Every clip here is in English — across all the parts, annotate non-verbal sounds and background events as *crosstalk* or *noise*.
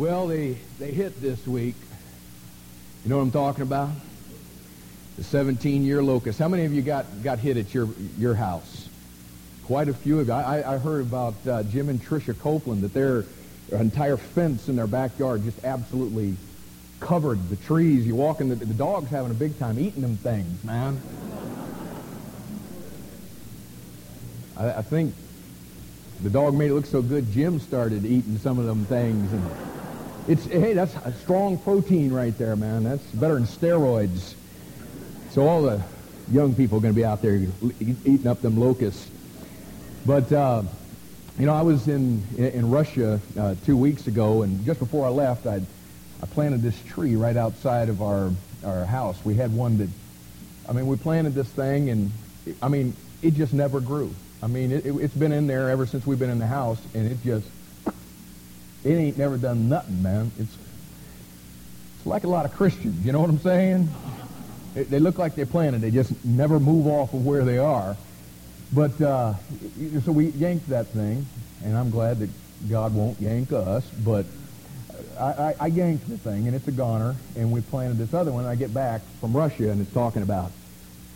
Well, they, they hit this week. You know what I'm talking about? The 17-year locust. How many of you got, got hit at your, your house? Quite a few of you. I, I heard about uh, Jim and Tricia Copeland, that their entire fence in their backyard just absolutely covered the trees. You walk in, the, the dog's having a big time eating them things, man. I, I think the dog made it look so good, Jim started eating some of them things. And it's hey, that's a strong protein right there, man. That's better than steroids. So all the young people are going to be out there eating up them locusts. But uh, you know, I was in in Russia uh, two weeks ago, and just before I left, I I planted this tree right outside of our our house. We had one that, I mean, we planted this thing, and I mean, it just never grew. I mean, it, it, it's been in there ever since we've been in the house, and it just, it ain't never done nothing, man. It's, it's like a lot of Christians, you know what I'm saying? It, they look like they're planted. They just never move off of where they are. But, uh, so we yanked that thing, and I'm glad that God won't yank us, but I, I, I yanked the thing, and it's a goner, and we planted this other one. I get back from Russia, and it's talking about,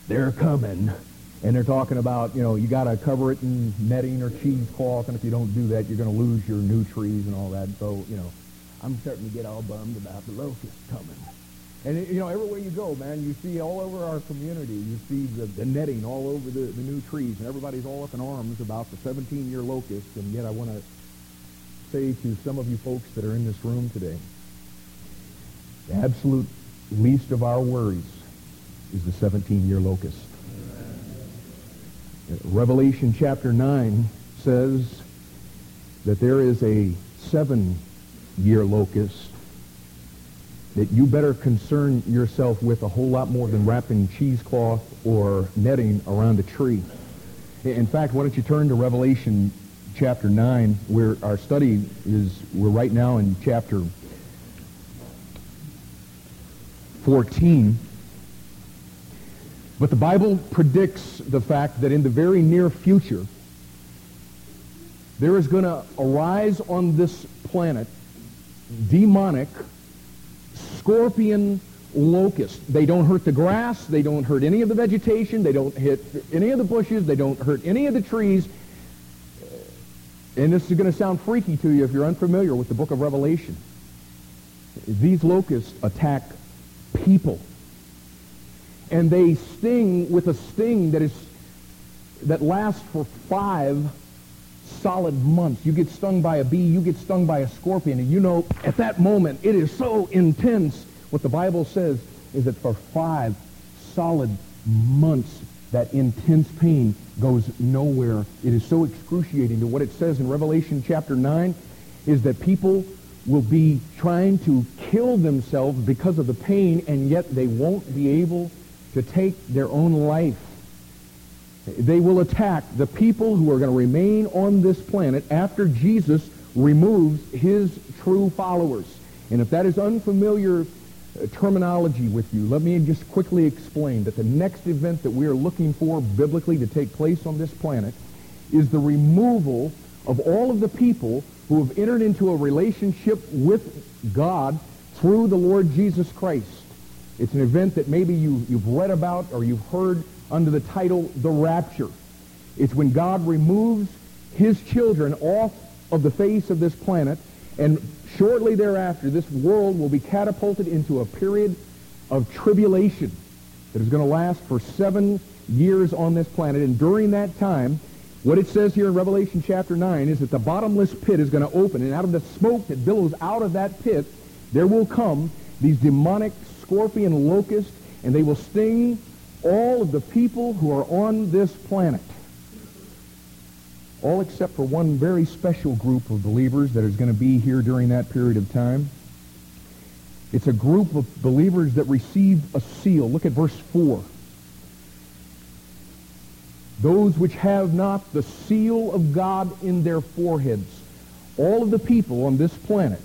they're coming and they're talking about, you know, you got to cover it in netting or cheesecloth, and if you don't do that, you're going to lose your new trees and all that. So, you know, I'm starting to get all bummed about the locusts coming. And, you know, everywhere you go, man, you see all over our community, you see the, the netting all over the, the new trees, and everybody's all up in arms about the 17-year locust, and yet I want to say to some of you folks that are in this room today, the absolute least of our worries is the 17-year locust. Revelation chapter 9 says that there is a seven-year locust that you better concern yourself with a whole lot more than wrapping cheesecloth or netting around a tree. In fact, why don't you turn to Revelation chapter 9, where our study is, we're right now in chapter 14. But the Bible predicts the fact that in the very near future, there is going to arise on this planet demonic scorpion locusts. They don't hurt the grass. They don't hurt any of the vegetation. They don't hit any of the bushes. They don't hurt any of the trees. And this is going to sound freaky to you if you're unfamiliar with the book of Revelation. These locusts attack people and they sting with a sting that is that lasts for five solid months. You get stung by a bee, you get stung by a scorpion, and you know at that moment it is so intense. What the Bible says is that for five solid months that intense pain goes nowhere. It is so excruciating to what it says in Revelation chapter 9 is that people will be trying to kill themselves because of the pain and yet they won't be able to take their own life. They will attack the people who are going to remain on this planet after Jesus removes his true followers. And if that is unfamiliar uh, terminology with you, let me just quickly explain that the next event that we are looking for biblically to take place on this planet is the removal of all of the people who have entered into a relationship with God through the Lord Jesus Christ. It's an event that maybe you, you've read about or you've heard under the title The Rapture. It's when God removes his children off of the face of this planet, and shortly thereafter, this world will be catapulted into a period of tribulation that is going to last for seven years on this planet. And during that time, what it says here in Revelation chapter 9 is that the bottomless pit is going to open, and out of the smoke that billows out of that pit, there will come these demonic scorpion locust, and they will sting all of the people who are on this planet. All except for one very special group of believers that is going to be here during that period of time. It's a group of believers that receive a seal. Look at verse 4. Those which have not the seal of God in their foreheads. All of the people on this planet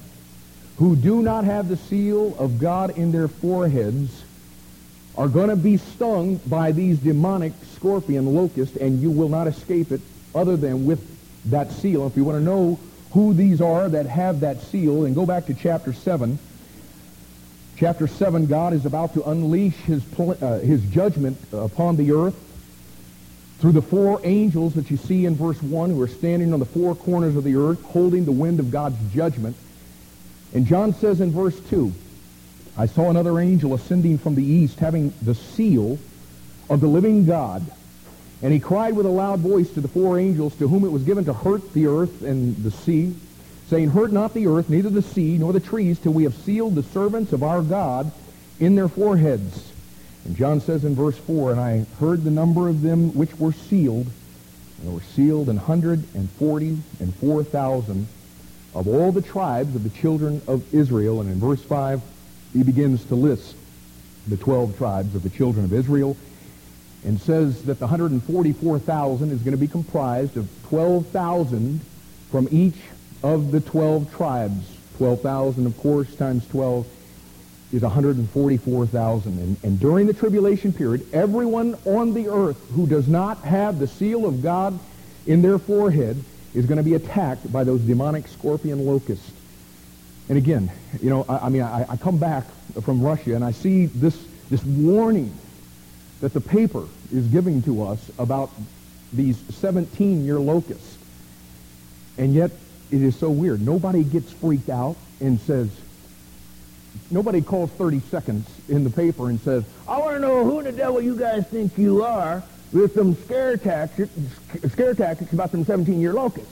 who do not have the seal of God in their foreheads are going to be stung by these demonic scorpion locusts, and you will not escape it other than with that seal. If you want to know who these are that have that seal and go back to chapter 7. Chapter 7, God is about to unleash his, uh, his judgment upon the earth through the four angels that you see in verse 1 who are standing on the four corners of the earth holding the wind of God's judgment. And John says in verse 2, I saw another angel ascending from the east having the seal of the living God. And he cried with a loud voice to the four angels to whom it was given to hurt the earth and the sea, saying, Hurt not the earth, neither the sea, nor the trees, till we have sealed the servants of our God in their foreheads. And John says in verse 4, And I heard the number of them which were sealed, and there were sealed an hundred and forty and four thousand of all the tribes of the children of Israel. And in verse 5, he begins to list the 12 tribes of the children of Israel and says that the 144,000 is going to be comprised of 12,000 from each of the 12 tribes. 12,000, of course, times 12 is 144,000. And, and during the tribulation period, everyone on the earth who does not have the seal of God in their forehead is going to be attacked by those demonic scorpion locusts. And again, you know, I, I mean, I, I come back from Russia and I see this, this warning that the paper is giving to us about these 17-year locusts. And yet, it is so weird. Nobody gets freaked out and says, nobody calls 30 seconds in the paper and says, I want to know who the devil you guys think you are with some scare tactics, scare tactics about some 17-year locusts.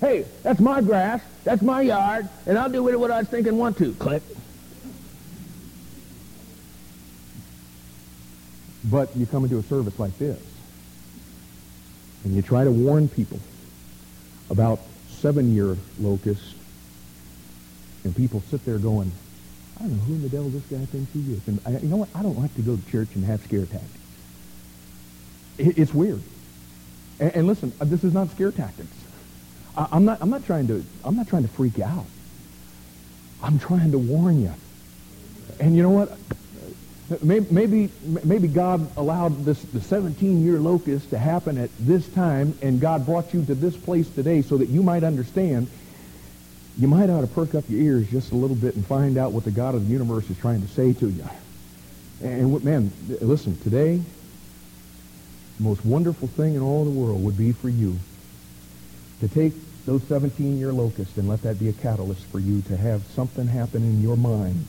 Hey, that's my grass, that's my yard, and I'll do with it what I think and want to. Click. But you come into a service like this, and you try to warn people about seven-year locusts, and people sit there going, I don't know who in the devil this guy thinks he is. And I, you know what? I don't like to go to church and have scare tactics. It, it's weird. And, and, listen, uh, this is not scare tactics. I, I'm not. I'm not trying to. I'm not trying to freak you out. I'm trying to warn you. And you know what? Maybe, maybe God allowed this the 17-year locust to happen at this time, and God brought you to this place today so that you might understand. You might ought to perk up your ears just a little bit and find out what the God of the universe is trying to say to you. And man, listen, today, most wonderful thing in all the world would be for you to take those 17-year locusts and let that be a catalyst for you to have something happen in your mind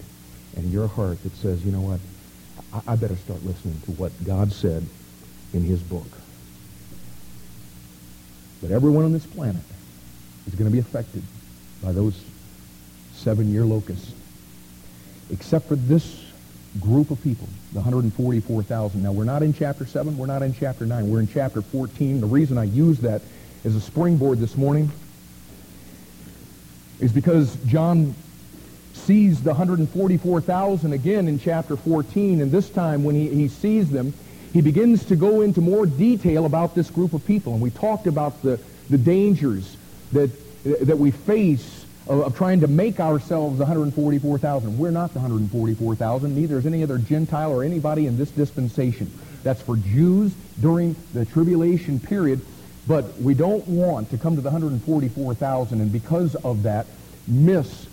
and your heart that says, you know what, I, I better start listening to what God said in his book. But everyone on this planet is going to be affected by those seven-year locusts, except for this group of people, the 144,000. Now, we're not in chapter 7. We're not in chapter 9. We're in chapter 14. The reason I use that as a springboard this morning is because John sees the 144,000 again in chapter 14, and this time when he, he sees them, he begins to go into more detail about this group of people. And we talked about the, the dangers that, that we face of, of trying to make ourselves 144,000. We're not the 144,000. Neither is any other Gentile or anybody in this dispensation. That's for Jews during the tribulation period. But we don't want to come to the 144,000 and because of that miss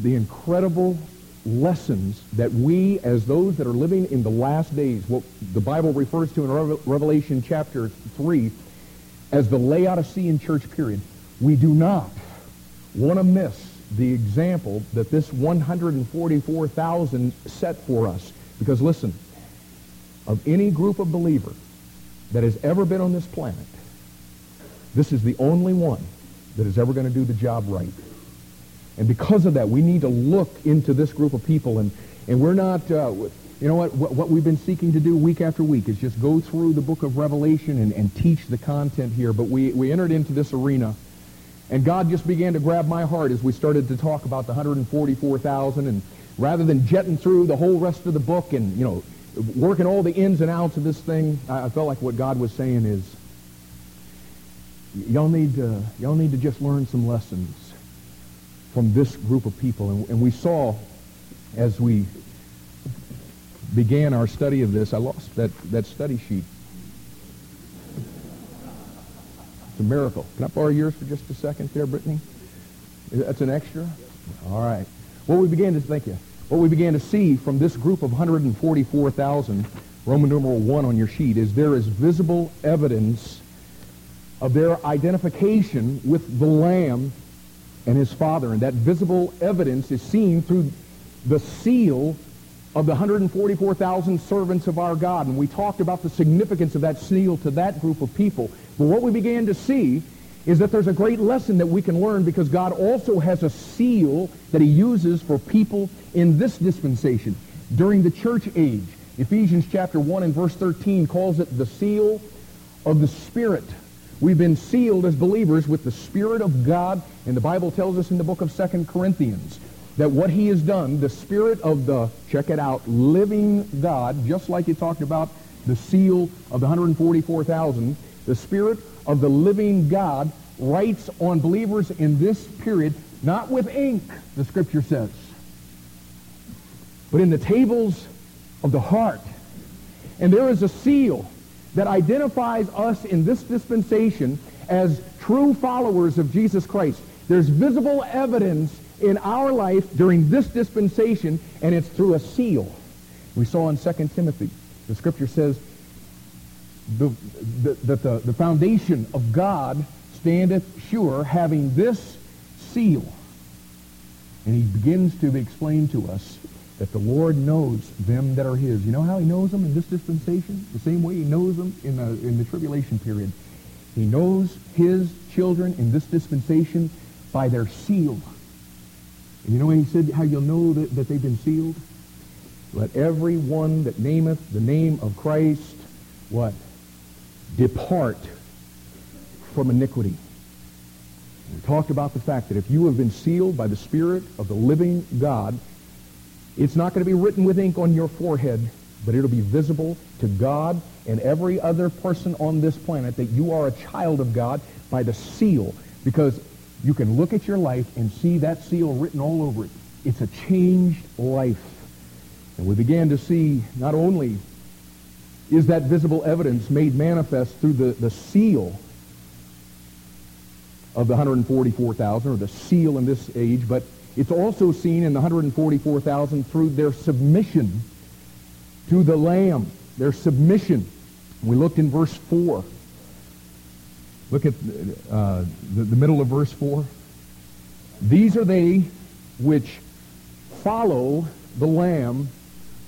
the incredible lessons that we, as those that are living in the last days, what the Bible refers to in Revelation chapter 3 as the Laodicean church period, we do not want to miss the example that this 144,000 set for us. Because listen, of any group of believer that has ever been on this planet, this is the only one that is ever going to do the job right. And because of that, we need to look into this group of people. And, and we're not, uh, you know what, what, what, we've been seeking to do week after week is just go through the book of Revelation and, and teach the content here. But we, we entered into this arena. And God just began to grab my heart as we started to talk about the 144,000. And rather than jetting through the whole rest of the book and, you know, working all the ins and outs of this thing, I, I felt like what God was saying is, y'all need to, y'all need to just learn some lessons from this group of people. And, and we saw as we began our study of this, I lost that, that study sheet. It's a miracle. Can I borrow yours for just a second there, Brittany? That's an extra? All right. What we began to, thank you. What we began to see from this group of 144,000, Roman numeral 1 on your sheet, is there is visible evidence of their identification with the Lamb and his Father. And that visible evidence is seen through the seal of the 144,000 servants of our God. And we talked about the significance of that seal to that group of people. But what we began to see is that there's a great lesson that we can learn because God also has a seal that he uses for people in this dispensation during the church age. Ephesians chapter 1 and verse 13 calls it the seal of the Spirit. We've been sealed as believers with the Spirit of God, and the Bible tells us in the book of 2 Corinthians that what he has done, the Spirit of the, check it out, living God, just like he talked about the seal of the 144,000, the Spirit of the living God writes on believers in this period, not with ink, the Scripture says, but in the tables of the heart. And there is a seal that identifies us in this dispensation as true followers of Jesus Christ. There's visible evidence in our life during this dispensation, and it's through a seal. We saw in 2 Timothy, the scripture says the, the, that the, the foundation of God standeth sure, having this seal. And he begins to explain to us that the Lord knows them that are his. You know how he knows them in this dispensation? The same way he knows them in the, in the tribulation period. He knows his children in this dispensation by their seal. And you know when he said how you'll know that, that they've been sealed? Let every one that nameth the name of Christ, what? Depart from iniquity. We talked about the fact that if you have been sealed by the Spirit of the living God, it's not going to be written with ink on your forehead, but it'll be visible to God and every other person on this planet that you are a child of God by the seal. Because you can look at your life and see that seal written all over it. It's a changed life. And we began to see not only is that visible evidence made manifest through the, the seal of the 144,000, or the seal in this age, but it's also seen in the 144,000 through their submission to the Lamb, their submission. We looked in verse 4. Look at uh, the, the middle of verse 4. These are they which follow the Lamb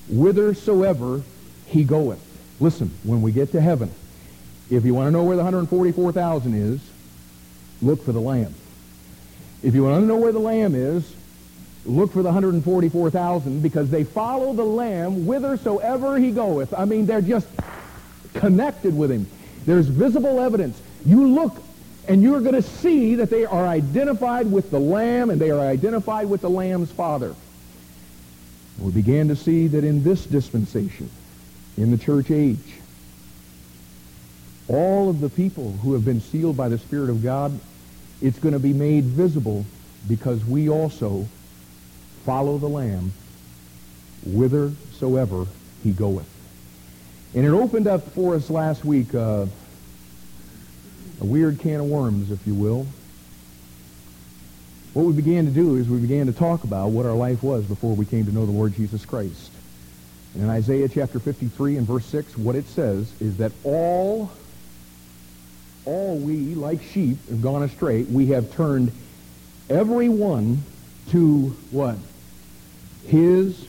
whithersoever he goeth. Listen, when we get to heaven, if you want to know where the 144,000 is, look for the Lamb. If you want to know where the Lamb is, look for the 144,000 because they follow the Lamb whithersoever he goeth. I mean, they're just connected with him. There's visible evidence. You look and you're going to see that they are identified with the Lamb and they are identified with the Lamb's Father. We began to see that in this dispensation, in the church age, all of the people who have been sealed by the Spirit of God, it's going to be made visible because we also follow the Lamb whithersoever he goeth. And it opened up for us last week uh, a weird can of worms, if you will. What we began to do is we began to talk about what our life was before we came to know the Lord Jesus Christ. In Isaiah chapter 53 and verse 6, what it says is that all, all we, like sheep, have gone astray. We have turned every one to what? His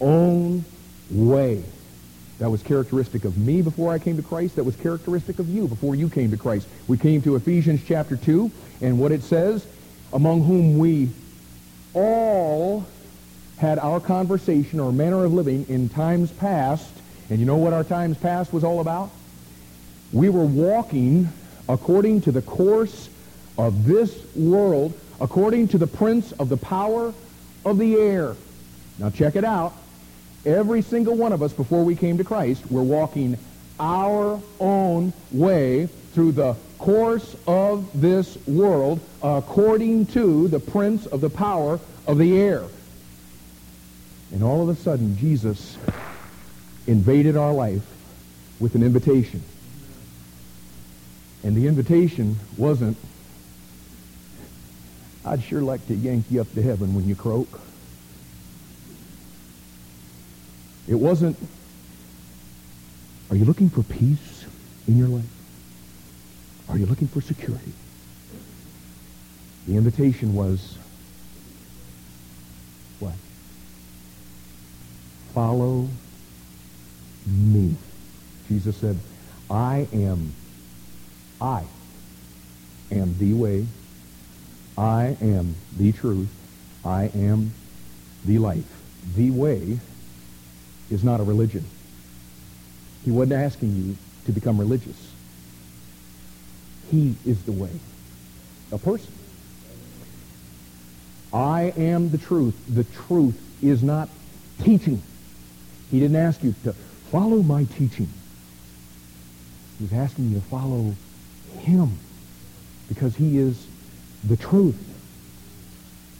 own way. That was characteristic of me before I came to Christ. That was characteristic of you before you came to Christ. We came to Ephesians chapter 2, and what it says, among whom we all had our conversation or manner of living in times past. And you know what our times past was all about? We were walking according to the course of this world, according to the prince of the power of the air. Now check it out. Every single one of us before we came to Christ, we're walking our own way through the course of this world according to the prince of the power of the air. And all of a sudden, Jesus invaded our life with an invitation. And the invitation wasn't I'd sure like to yank you up to heaven when you croak. It wasn't, are you looking for peace in your life? Are you looking for security? The invitation was, Follow me. Jesus said, I am, I am the way, I am the truth, I am the life. The way is not a religion. He wasn't asking you to become religious. He is the way. A person. I am the truth. The truth is not teaching. He didn't ask you to follow my teaching. He was asking you to follow him because he is the truth.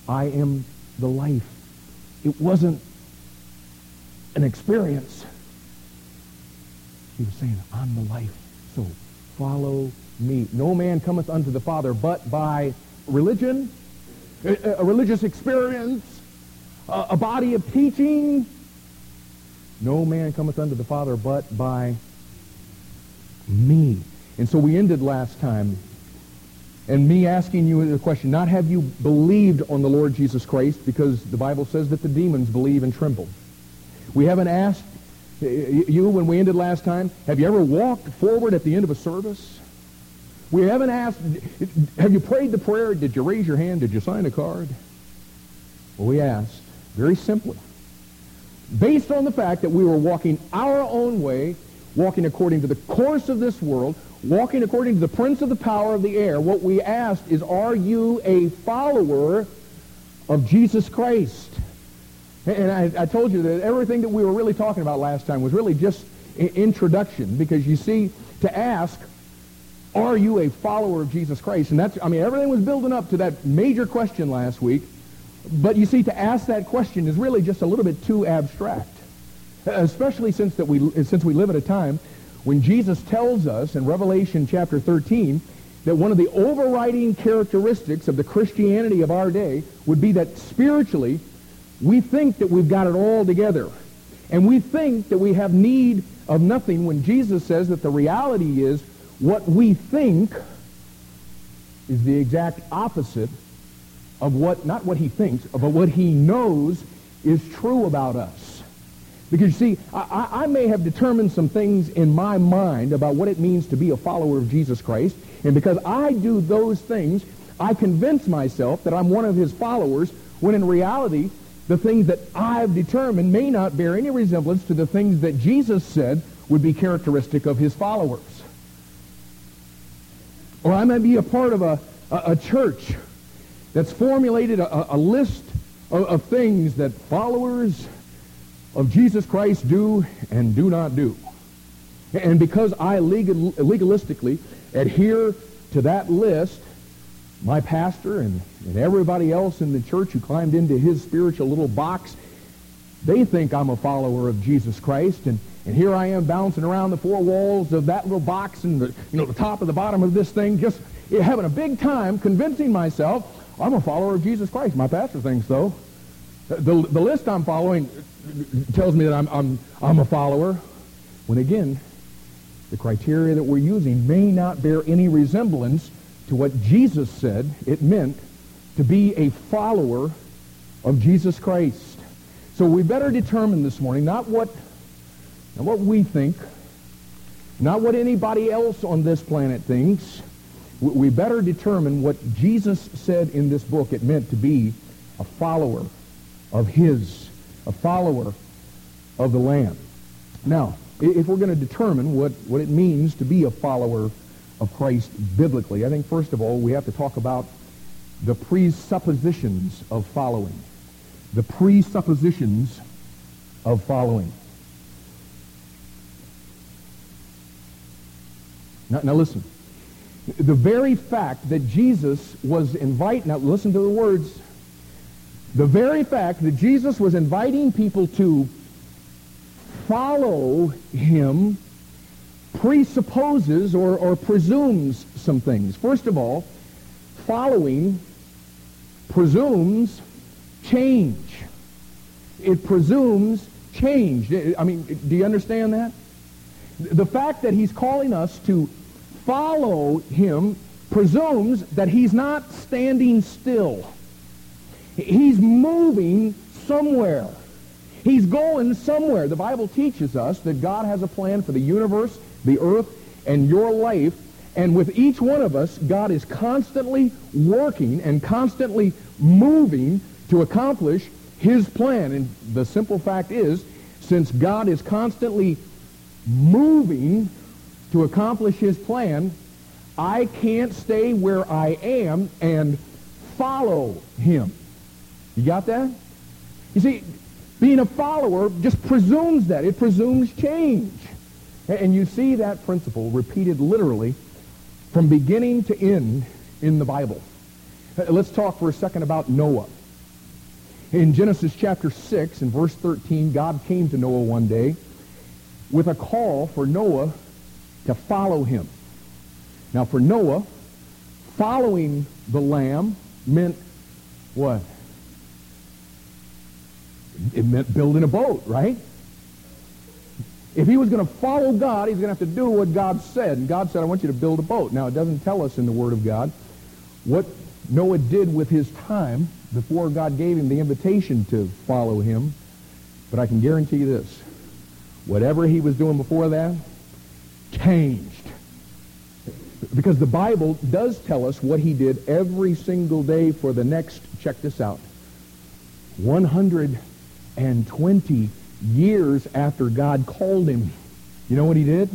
I am the life. It wasn't an experience. He was saying, I'm the life. So follow me. No man cometh unto the Father but by religion, a, religious experience, a body of teaching. No man cometh unto the Father but by me. And so we ended last time and me asking you the question, not have you believed on the Lord Jesus Christ, because the Bible says that the demons believe and tremble. We haven't asked you when we ended last time, have you ever walked forward at the end of a service? We haven't asked, have you prayed the prayer? Did you raise your hand? Did you sign a card? Well, we asked very simply, based on the fact that we were walking our own way, walking according to the course of this world, walking according to the prince of the power of the air, what we asked is, are you a follower of Jesus Christ? And I, I, told you that everything that we were really talking about last time was really just introduction because you see, to ask, are you a follower of Jesus Christ? And that's, I mean, everything was building up to that major question last week. But you see, to ask that question is really just a little bit too abstract, especially since, that we, since we live at a time when Jesus tells us in Revelation chapter 13 that one of the overriding characteristics of the Christianity of our day would be that spiritually we think that we've got it all together. And we think that we have need of nothing when Jesus says that the reality is what we think is the exact opposite of what, not what he thinks, but what he knows is true about us. Because you see, I, I, may have determined some things in my mind about what it means to be a follower of Jesus Christ. And because I do those things, I convince myself that I'm one of his followers, when in reality, the things that I've determined may not bear any resemblance to the things that Jesus said would be characteristic of his followers. Or I may be a part of a, a, a church that's formulated a, a list of, of things that followers of Jesus Christ do and do not do. And because I legal, legalistically adhere to that list, my pastor and, and everybody else in the church who climbed into his spiritual little box, they think I'm a follower of Jesus Christ. And, and here I am bouncing around the four walls of that little box and the, you know, the top and the bottom of this thing, just having a big time convincing myself I'm a follower of Jesus Christ. My pastor thinks so. The, the list I'm following tells me that I'm, I'm, I'm a follower. When again, the criteria that we're using may not bear any resemblance to what Jesus said it meant to be a follower of Jesus Christ. So we better determine this morning not what, not what we think, not what anybody else on this planet thinks. We better determine what Jesus said in this book it meant to be a follower of his, a follower of the Lamb. Now, if we're going to determine what, what it means to be a follower of Christ biblically. I think, first of all, we have to talk about the presuppositions of following. The presuppositions of following. Now, now listen. The very fact that Jesus was inviting, now listen to the words. The very fact that Jesus was inviting people to follow him presupposes or, or presumes some things. First of all, following presumes change. It presumes change. I mean, do you understand that? The fact that he's calling us to follow him presumes that he's not standing still. He's moving somewhere. He's going somewhere. The Bible teaches us that God has a plan for the universe, the earth, and your life. And with each one of us, God is constantly working and constantly moving to accomplish his plan. And the simple fact is, since God is constantly moving to accomplish his plan, I can't stay where I am and follow him. You got that? You see, being a follower just presumes that. It presumes change. And you see that principle repeated literally from beginning to end in the Bible. Uh, let's talk for a second about Noah. In Genesis chapter 6 and verse 13, God came to Noah one day with a call for Noah to follow him. Now for Noah, following the lamb meant what? It meant building a boat, right? If he was going to follow God, he's going to have to do what God said. And God said, I want you to build a boat. Now, it doesn't tell us in the Word of God what Noah did with his time before God gave him the invitation to follow him. But I can guarantee you this. Whatever he was doing before that changed. Because the Bible does tell us what he did every single day for the next, check this out, 120 years after God called him. You know what he did?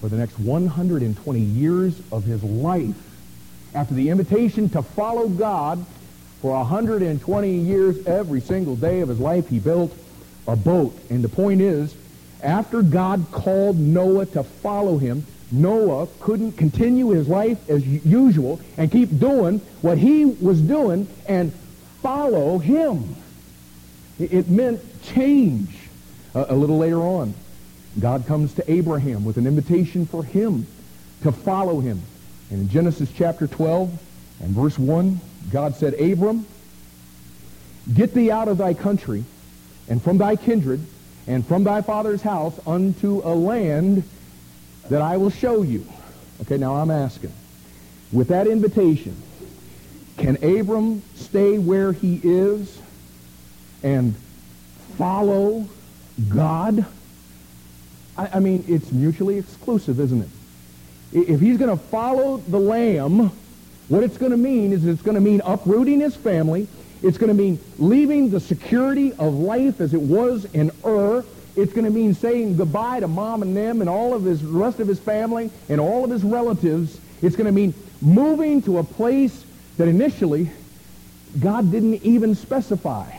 For the next 120 years of his life, after the invitation to follow God for 120 years, every single day of his life, he built a boat. And the point is, after God called Noah to follow him, Noah couldn't continue his life as usual and keep doing what he was doing and follow him. It meant change. a little later on, God comes to Abraham with an invitation for him to follow him. And in Genesis chapter 12 and verse 1, God said, Abram, get thee out of thy country and from thy kindred and from thy father's house unto a land that I will show you. Okay, now I'm asking, with that invitation, can Abram stay where he is and follow God? I, I mean, it's mutually exclusive, isn't it? If he's going to follow the Lamb, what it's going to mean is it's going to mean uprooting his family. It's going to mean leaving the security of life as it was in Ur. It's going to mean saying goodbye to mom and them and all of his rest of his family and all of his relatives. It's going to mean moving to a place that initially God didn't even specify.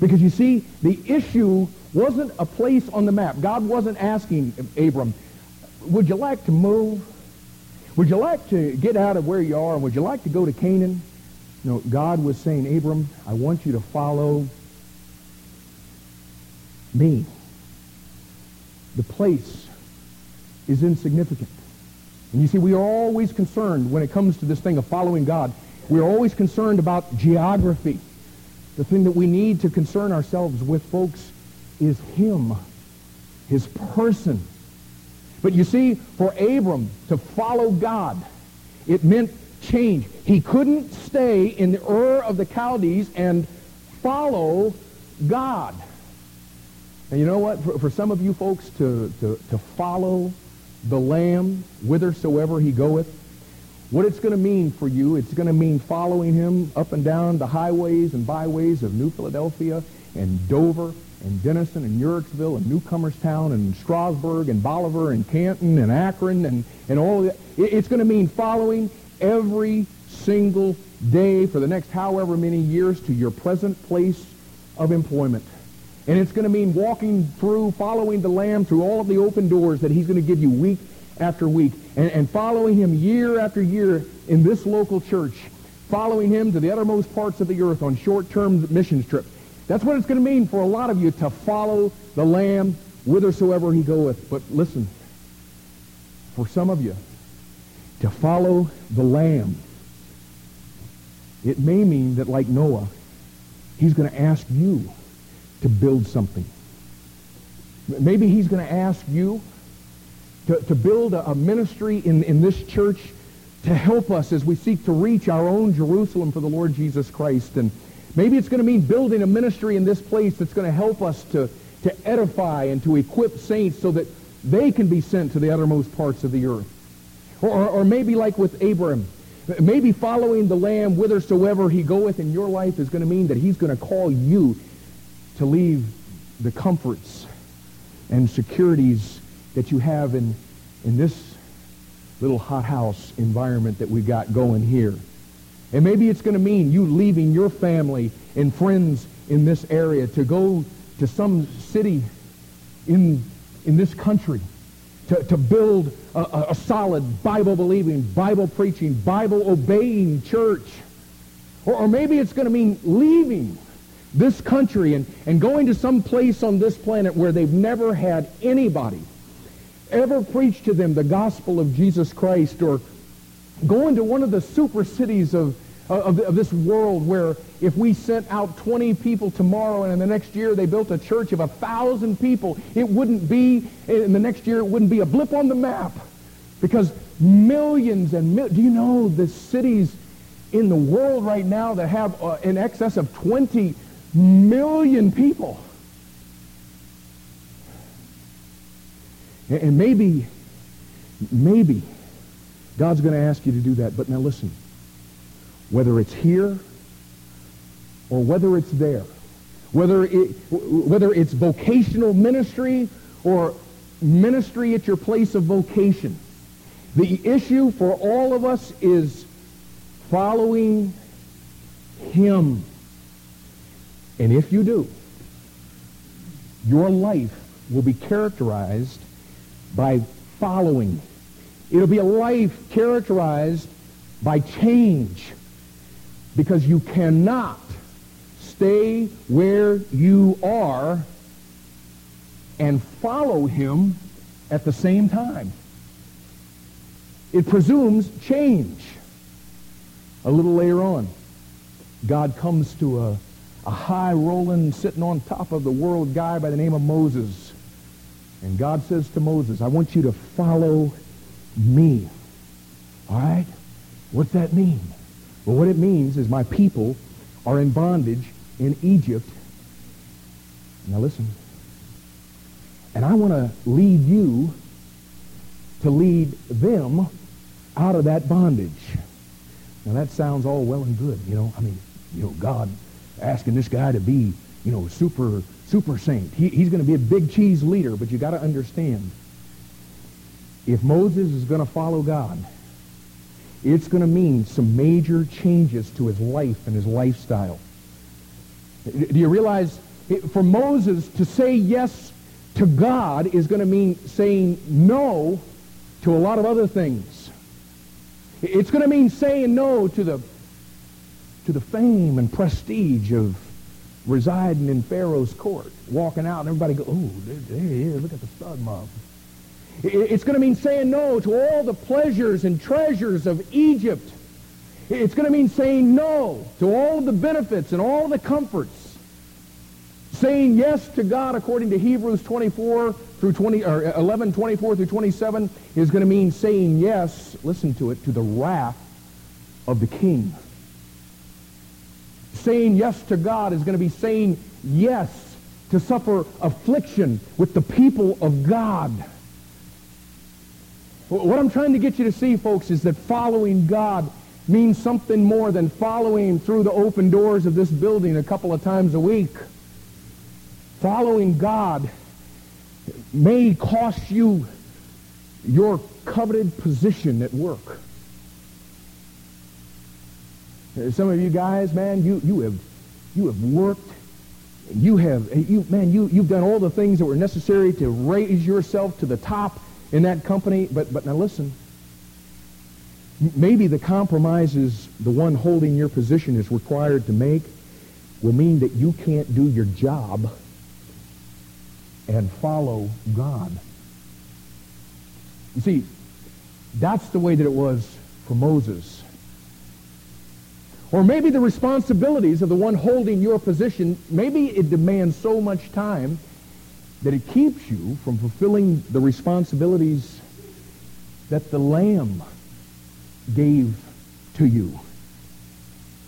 Because you see, the issue wasn't a place on the map. God wasn't asking Abram, would you like to move? Would you like to get out of where you are? Would you like to go to Canaan? No, God was saying, Abram, I want you to follow me. The place is insignificant. And you see, we are always concerned when it comes to this thing of following God. We're always concerned about geography. The thing that we need to concern ourselves with, folks, is him, his person. But you see, for Abram to follow God, it meant change. He couldn't stay in the Ur of the Chaldees and follow God. And you know what? For, for some of you folks to, to, to follow the Lamb whithersoever he goeth, what it's going to mean for you, it's going to mean following him up and down the highways and byways of New Philadelphia and Dover and Dennison and Uhrichsville and Newcomerstown and Strasburg and Bolivar and Canton and Akron and, and all that. It's going to mean following every single day for the next however many years to your present place of employment. And it's going to mean walking through, following the Lamb through all of the open doors that he's going to give you week after week. And, and following him year after year in this local church. Following him to the uttermost parts of the earth on short-term missions trips. That's what it's going to mean for a lot of you to follow the Lamb whithersoever he goeth. But listen, for some of you, to follow the Lamb It may mean that, like Noah, he's going to ask you to build something. Maybe he's going to ask you to, to build a, ministry in, in this church to help us as we seek to reach our own Jerusalem for the Lord Jesus Christ. And maybe it's going to mean building a ministry in this place that's going to help us to, to edify and to equip saints so that they can be sent to the uttermost parts of the earth. Or, or, or maybe like with Abraham, maybe following the Lamb whithersoever he goeth in your life is going to mean that he's going to call you to leave the comforts and securities that you have in, in this little hothouse environment that we got going here. And maybe it's going to mean you leaving your family and friends in this area to go to some city in, in this country to, to build a, a solid Bible-believing, Bible-preaching, Bible-obeying church. Or, or maybe it's going to mean leaving this country and, and going to some place on this planet where they've never had anybody ever preach to them the gospel of Jesus Christ or going to one of the super cities of, of, of, this world where if we sent out 20 people tomorrow and in the next year they built a church of a thousand people, it wouldn't be, in the next year it wouldn't be a blip on the map because millions and do you know the cities in the world right now that have uh, in excess of 20 million people? And maybe, maybe God's going to ask you to do that. But now listen, whether it's here or whether it's there, whether, it, whether it's vocational ministry or ministry at your place of vocation, the issue for all of us is following him. And if you do, your life will be characterized by following. It'll be a life characterized by change because you cannot stay where you are and follow him at the same time. It presumes change. A little later on, God comes to a, a high rolling, sitting on top of the world guy by the name of Moses. And God says to Moses, I want you to follow me. All right? What's that mean? Well, what it means is my people are in bondage in Egypt. Now listen. And I want to lead you to lead them out of that bondage. Now that sounds all well and good, you know. I mean, you know, God asking this guy to be, you know, super super saint. He, he's going to be a big cheese leader, but you got to understand, if Moses is going to follow God, it's going to mean some major changes to his life and his lifestyle. Do you realize, for Moses to say yes to God is going to mean saying no to a lot of other things. It's going to mean saying no to the, to the fame and prestige of residing in Pharaoh's court, walking out, and everybody go, oh, there, he is, look at the stud mob. It's going to mean saying no to all the pleasures and treasures of Egypt. It's going to mean saying no to all the benefits and all the comforts. Saying yes to God according to Hebrews 24 through 20, or 11, 24 through 27 is going to mean saying yes, listen to it, to the wrath of the king saying yes to God is going to be saying yes to suffer affliction with the people of God. What I'm trying to get you to see, folks, is that following God means something more than following through the open doors of this building a couple of times a week. Following God may cost you your coveted position at work. Uh, some of you guys, man, you, you have you have worked. You have you man, you you've done all the things that were necessary to raise yourself to the top in that company. But but now listen. Maybe the compromises the one holding your position is required to make will mean that you can't do your job and follow God. You see, that's the way that it was for Moses Or maybe the responsibilities of the one holding your position, maybe it demands so much time that it keeps you from fulfilling the responsibilities that the Lamb gave to you.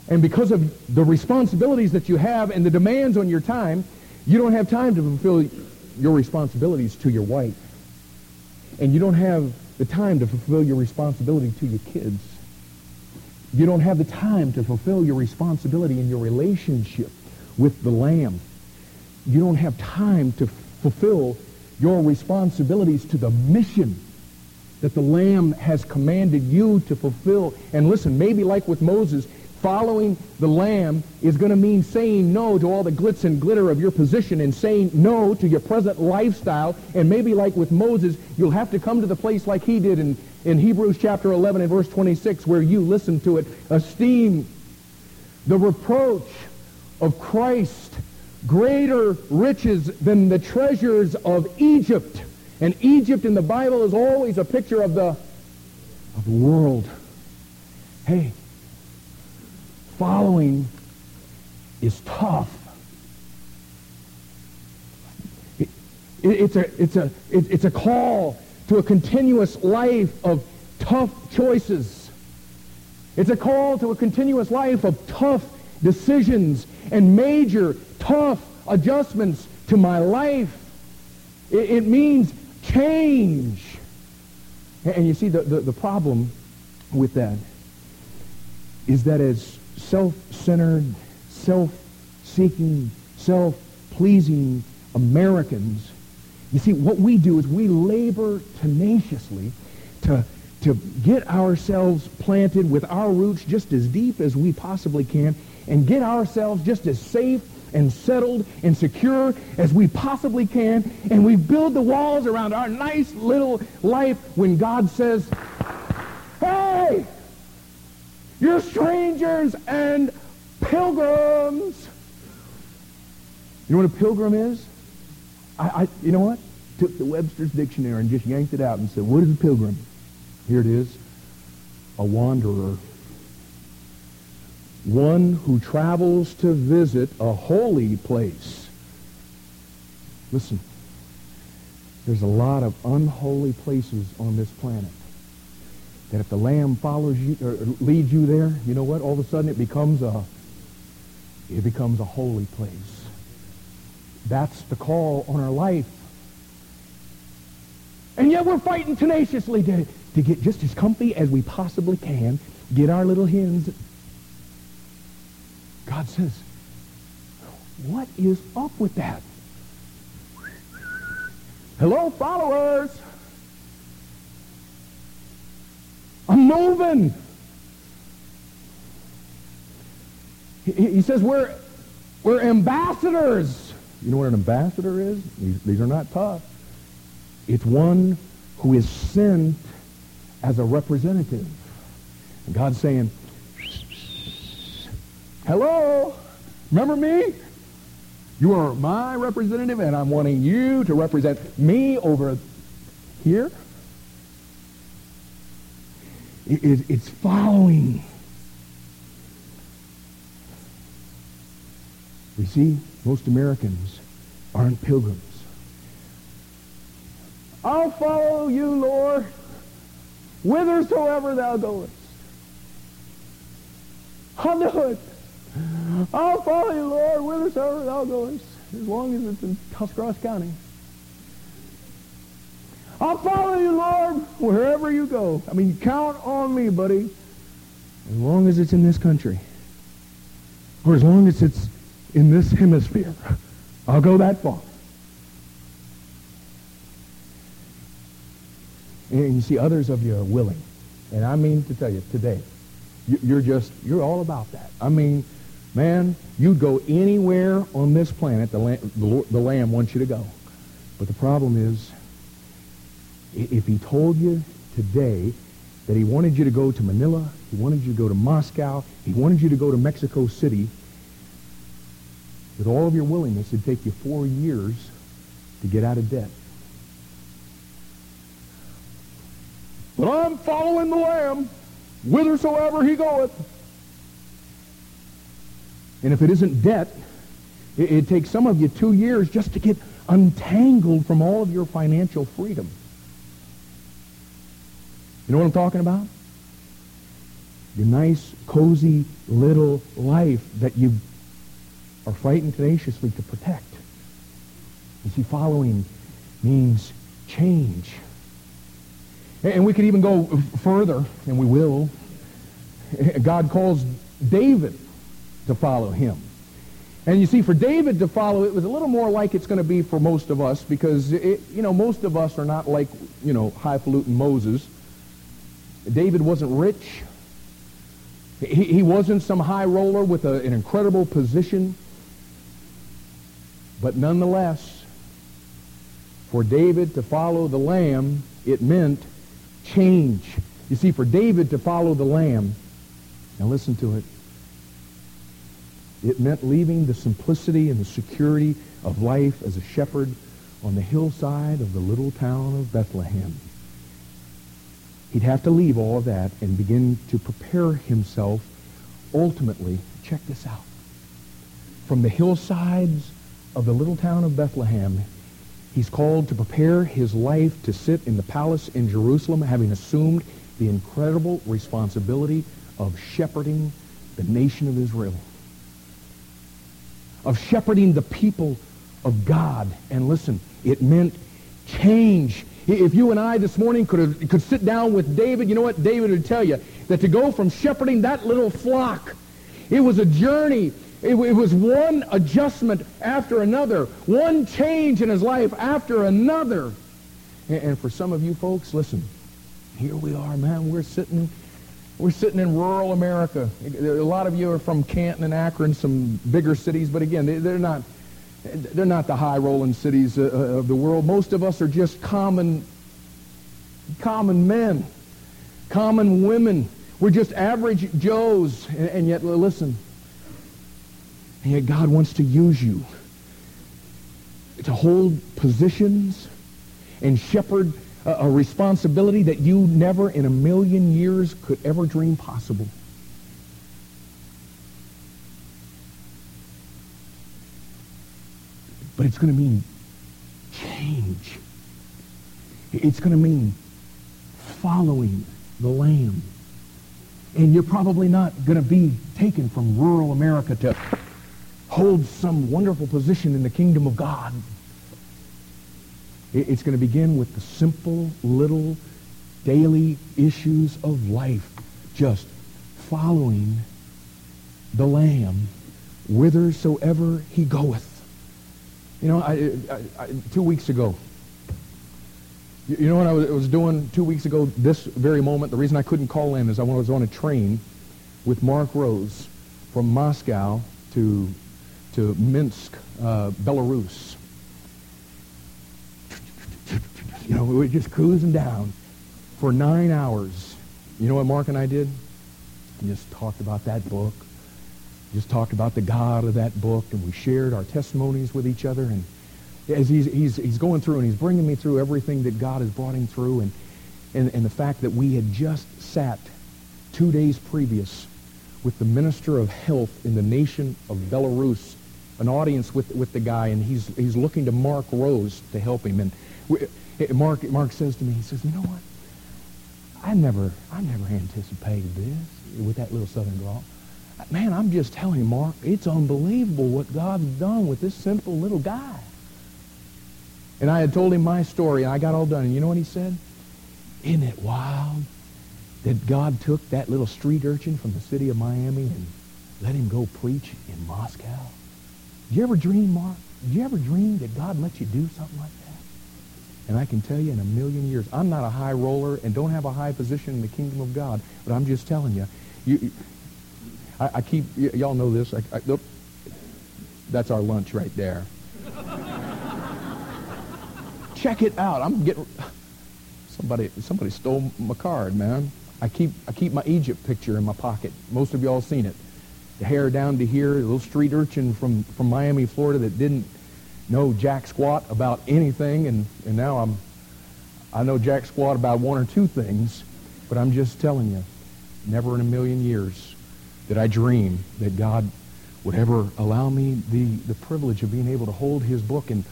And because of the responsibilities that you have and the demands on your time, you don't have time to fulfill your responsibilities to your wife. And you don't have the time to fulfill your responsibility to your kids. You don't have the time to fulfill your responsibility in your relationship with the Lamb. You don't have time to fulfill your responsibilities to the mission that the Lamb has commanded you to fulfill. And listen, maybe like with Moses, following the Lamb is going to mean saying no to all the glitz and glitter of your position and saying no to your present lifestyle. And maybe like with Moses, you'll have to come to the place like he did in, in Hebrews chapter 11 and verse 26 where you listen to it, esteem the reproach of Christ greater riches than the treasures of Egypt. And Egypt in the Bible is always a picture of the, of the world. Hey, following is tough. It, it, it's, a, it's, a, it, it's a call to a continuous life of tough choices. It's a call to a continuous life of tough decisions and major tough adjustments to my life. It, it means change. And you see, the, the, the problem with that is that as self-centered, self-seeking, self-pleasing Americans, you see, what we do is we labor tenaciously to, to get ourselves planted with our roots just as deep as we possibly can and get ourselves just as safe and settled and secure as we possibly can. And we build the walls around our nice little life when God says, hey, you're strangers and pilgrims. You know what a pilgrim is? I, I, you know what? Took the Webster's dictionary and just yanked it out and said, what is a pilgrim? Here it is. A wanderer. One who travels to visit a holy place. Listen, there's a lot of unholy places on this planet that if the lamb follows you or leads you there, you know what? All of a sudden it becomes a it becomes a holy place. That's the call on our life. And yet we're fighting tenaciously to, to get just as comfy as we possibly can, get our little hens. God says, what is up with that? Hello, followers. I'm moving. He, says we're, we're ambassadors. You know what an ambassador is? These, these are not tough. It's one who is sent as a representative. And God's saying, hello, remember me? You are my representative, and I'm wanting you to represent me over here. It, it's following. We see most Americans aren't pilgrims. I'll follow you, Lord, whithersoever thou goest. I'll do it. I'll follow you, Lord, whithersoever thou goest, as long as it's in Tuscarawas County. I'll follow you, Lord, wherever you go. I mean, count on me, buddy, as long as it's in this country. Or as long as it's in this hemisphere. I'll go that far. And you see, others of you are willing. And I mean to tell you, today, you're just, you're all about that. I mean, man, you'd go anywhere on this planet the, lamb, the, Lamb wants you to go. But the problem is, if he told you today that he wanted you to go to Manila, he wanted you to go to Moscow, he wanted you to go to Mexico City, with all of your willingness, it'd take you four years to get out of debt. But I'm following the Lamb whithersoever he goeth. And if it isn't debt, it, it takes some of you two years just to get untangled from all of your financial freedom. You know what I'm talking about? Your nice, cozy little life that you are fighting tenaciously to protect. You see, following means change. And we could even go further, and we will. *laughs* God calls David to follow him. And you see, for David to follow, it was a little more like it's going to be for most of us because, it, you know, most of us are not like, you know, highfalutin Moses. David wasn't rich. He, he wasn't some high roller with a, an incredible position. But nonetheless, for David to follow the Lamb, it meant change. You see, for David to follow the Lamb, now listen to it, it meant leaving the simplicity and the security of life as a shepherd on the hillside of the little town of Bethlehem. He'd have to leave all of that and begin to prepare himself ultimately, check this out, from the hillsides of the little town of Bethlehem, he's called to prepare his life to sit in the palace in Jerusalem, having assumed the incredible responsibility of shepherding the nation of Israel of shepherding the people of God. And listen, it meant change. If you and I this morning could, could sit down with David, you know what David would tell you? That to go from shepherding that little flock, it was a journey. It, it was one adjustment after another, one change in his life after another. And, and for some of you folks, listen, here we are, man. We're sitting we're sitting in rural America. A lot of you are from Canton and Akron, some bigger cities, but again, they're not, they're not the high-rolling cities uh, uh, of the world. Most of us are just common, common men, common women. We're just average Joes. And yet, listen, and yet God wants to use you to hold positions and shepherd a, responsibility that you never in a million years could ever dream possible. But it's going to mean change. It's going to mean following the Lamb. And you're probably not going to be taken from rural America to hold some wonderful position in the kingdom of God. It's going to begin with the simple little daily issues of life, just following the Lamb whithersoever he goeth. You know, I, I, I, two weeks ago, you know what I was, doing two weeks ago, this very moment? The reason I couldn't call in is I was on a train with Mark Rose from Moscow to, to Minsk, uh, Belarus. You know, we were just cruising down for nine hours. You know what Mark and I did? We just talked about that book. Just talked about the God of that book, and we shared our testimonies with each other. And as he's, he's, he's going through and he's bringing me through everything that God has brought him through, and, and, and the fact that we had just sat two days previous with the minister of health in the nation of Belarus, an audience with, with the guy, and he's, he's looking to Mark Rose to help him. And we, Mark, Mark says to me, he says, you know what? I never, I never anticipated this with that little southern drawl. Man, I'm just telling you, Mark, it's unbelievable what God's done with this simple little guy. And I had told him my story, and I got all done. And you know what he said? Isn't it wild that God took that little street urchin from the city of Miami and let him go preach in Moscow? Did you ever dream, Mark? Did you ever dream that God let you do something like that? And I can tell you in a million years, I'm not a high roller and don't have a high position in the kingdom of God, but I'm just telling you, you I, I keep, y'all know this. I, I, nope, that's our lunch right there. *laughs* Check it out. I'm getting, somebody, somebody stole my card, man. I keep, I keep my Egypt picture in my pocket. Most of y'all seen it. The hair down to here, a little street urchin from, from Miami, Florida that didn't know jack squat about anything, and, and now I'm, I know jack squat about one or two things, but I'm just telling you, never in a million years did I dream that God would ever allow me the, the privilege of being able to hold his book and,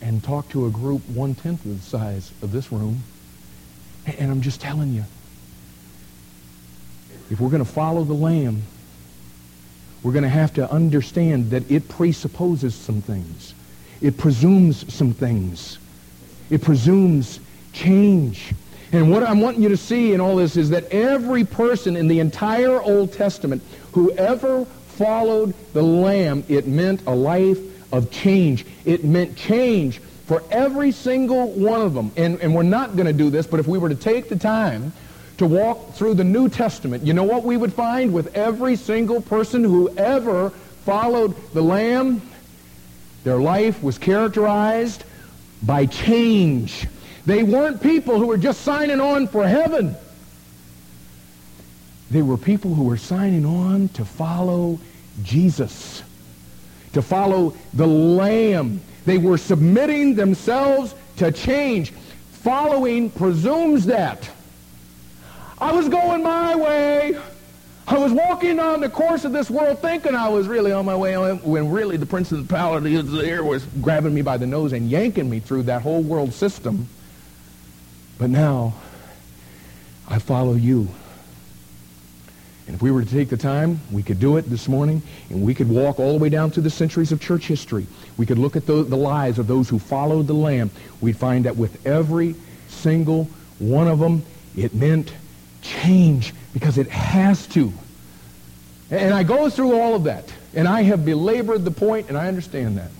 and talk to a group one-tenth of the size of this room. And I'm just telling you, if we're going to follow the Lamb, we're going to have to understand that it presupposes some things. It presumes some things. It presumes change. And what I'm wanting you to see in all this is that every person in the entire Old Testament who ever followed the Lamb, it meant a life of change. It meant change for every single one of them. And, and we're not going to do this, but if we were to take the time to walk through the New Testament, you know what we would find with every single person who ever followed the Lamb? Their life was characterized by change. They weren't people who were just signing on for heaven. They were people who were signing on to follow Jesus, to follow the Lamb. They were submitting themselves to change. Following presumes that. I was going my way. I was walking on the course of this world thinking I was really on my way when really the prince of the air was grabbing me by the nose and yanking me through that whole world system. But now, I follow you. And if we were to take the time, we could do it this morning, and we could walk all the way down through the centuries of church history. We could look at the, the lives of those who followed the Lamb. We'd find that with every single one of them, it meant change because it has to. And I go through all of that, and I have belabored the point, and I understand that.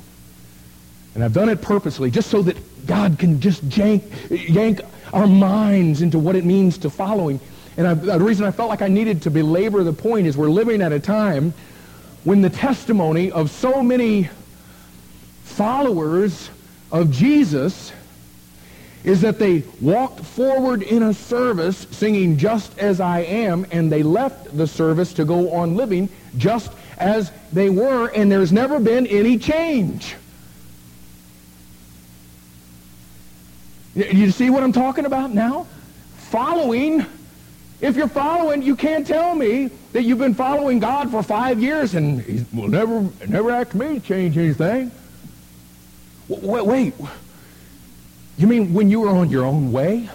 And I've done it purposely just so that God can just yank, yank our minds into what it means to follow him. And I, the reason I felt like I needed to belabor the point is we're living at a time when the testimony of so many followers of Jesus is that they walked forward in a service singing just as I am, and they left the service to go on living just as they were, and there's never been any change. You see what I'm talking about now? Following. If you're following, you can't tell me that you've been following God for five years and he will never, never ask me to change anything. Wait, wait. You mean when you were on your own way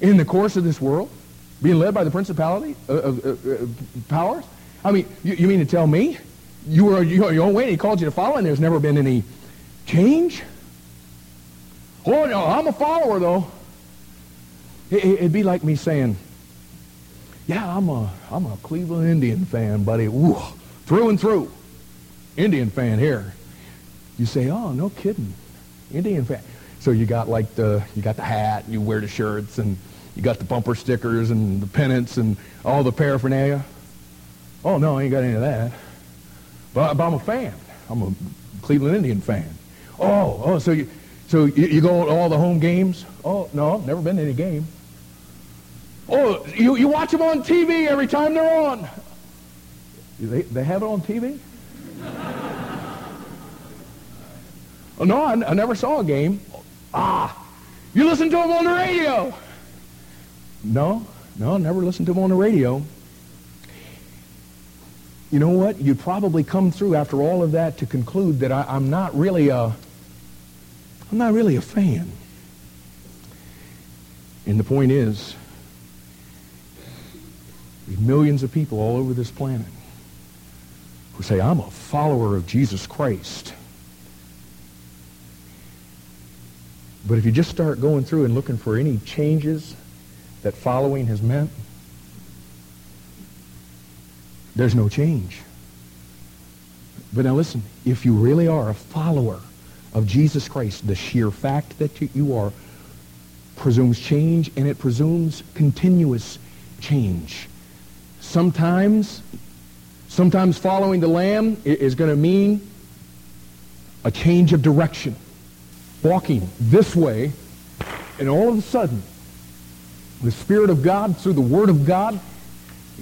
in the course of this world, being led by the principality of uh, uh, uh, powers? I mean, you, you, mean to tell me you were on your own way and he called you to follow and there's never been any change? Oh, no, I'm a follower, though. It, it'd be like me saying, yeah, I'm a, I'm a Cleveland Indian fan, buddy. Ooh, through and through. Indian fan here. You say, oh, no kidding. Indian fan. So you got like the you got the hat, and you wear the shirts, and you got the bumper stickers and the pennants and all the paraphernalia. Oh no, I ain't got any of that. But, but I'm a fan. I'm a Cleveland Indian fan. Oh, oh, so you so you, you go to all the home games? Oh no, never been to any game. Oh, you, you watch them on TV every time they're on. They, they have it on TV? oh, *laughs* no, I, I never saw a game. Ah, you listen to them on the radio. No, no, never listened to them on the radio. You know what? You'd probably come through after all of that to conclude that I, I'm not really a, I'm not really a fan. And the point is, there's millions of people all over this planet who say, I'm a follower of Jesus Christ. But if you just start going through and looking for any changes that following has meant, there's no change. But now listen, if you really are a follower of Jesus Christ, the sheer fact that you are presumes change and it presumes continuous change. Sometimes, sometimes following the Lamb is going to mean a change of direction walking this way, and all of a sudden, the Spirit of God, through the Word of God,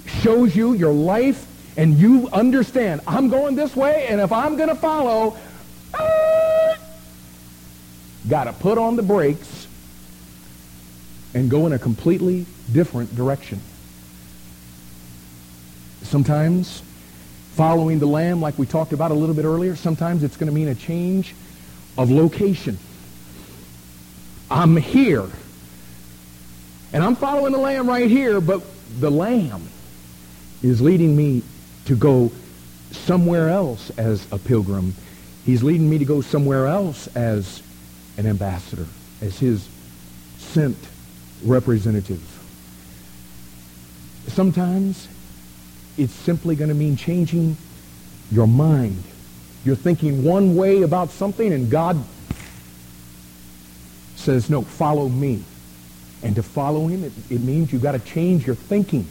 shows you your life, and you understand, I'm going this way, and if I'm going to follow, ah, got to put on the brakes and go in a completely different direction. Sometimes Following the Lamb, like we talked about a little bit earlier, sometimes it's going to mean a change of location. I'm here. And I'm following the Lamb right here, but the Lamb is leading me to go somewhere else as a pilgrim. He's leading me to go somewhere else as an ambassador, as his sent representative. Sometimes it's simply going to mean changing your mind. You're thinking one way about something and God says, no, follow me. And to follow him, it, it means you've got to change your thinking.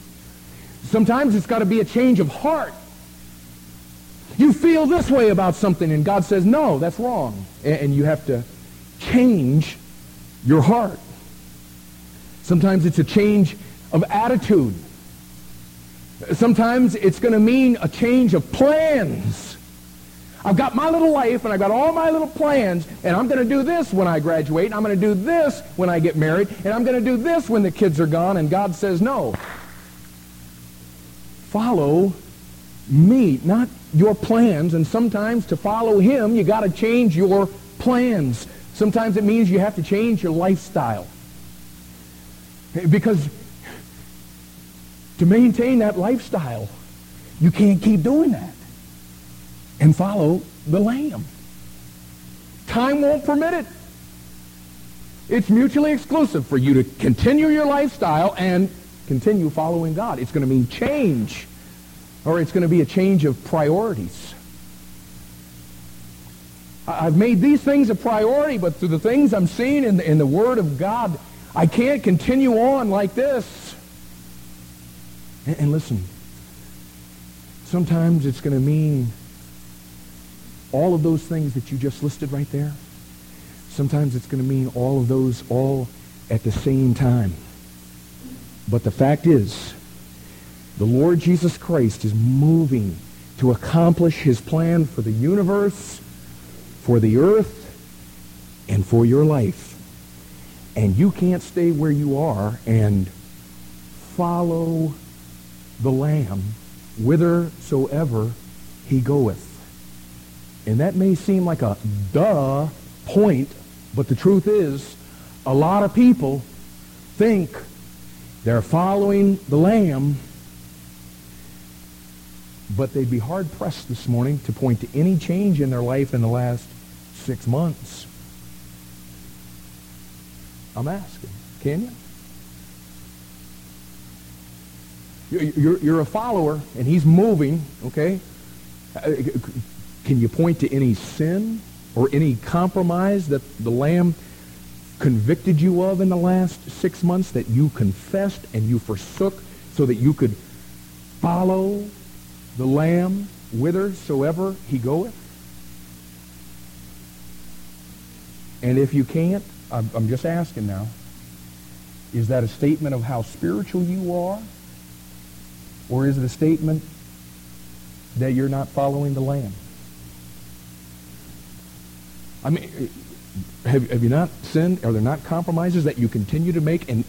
Sometimes it's got to be a change of heart. You feel this way about something, and God says, no, that's wrong. And you have to change your heart. Sometimes it's a change of attitude. Sometimes it's going to mean a change of plans. I've got my little life and I've got all my little plans and I'm going to do this when I graduate and I'm going to do this when I get married and I'm going to do this when the kids are gone and God says no. Follow me, not your plans and sometimes to follow him you got to change your plans. Sometimes it means you have to change your lifestyle. Because to maintain that lifestyle, you can't keep doing that and follow the Lamb. Time won't permit it. It's mutually exclusive for you to continue your lifestyle and continue following God. It's going to mean change, or it's going to be a change of priorities. I've made these things a priority, but through the things I'm seeing in the, in the Word of God, I can't continue on like this. And, and listen, sometimes it's going to mean all of those things that you just listed right there. Sometimes it's going to mean all of those all at the same time. But the fact is, the Lord Jesus Christ is moving to accomplish his plan for the universe, for the earth, and for your life. And you can't stay where you are and follow the Lamb whithersoever he goeth. And that may seem like a duh point, but the truth is, a lot of people think they're following the Lamb, but they'd be hard pressed this morning to point to any change in their life in the last six months. I'm asking, can you? You're, you're a follower, and he's moving, okay? Uh, Can you point to any sin or any compromise that the Lamb convicted you of in the last six months that you confessed and you forsook so that you could follow the Lamb whithersoever he goeth? And if you can't, I'm, I'm just asking now, is that a statement of how spiritual you are? Or is it a statement that you're not following the Lamb? I mean, have, have you not sinned? Are there not compromises that you continue to make? And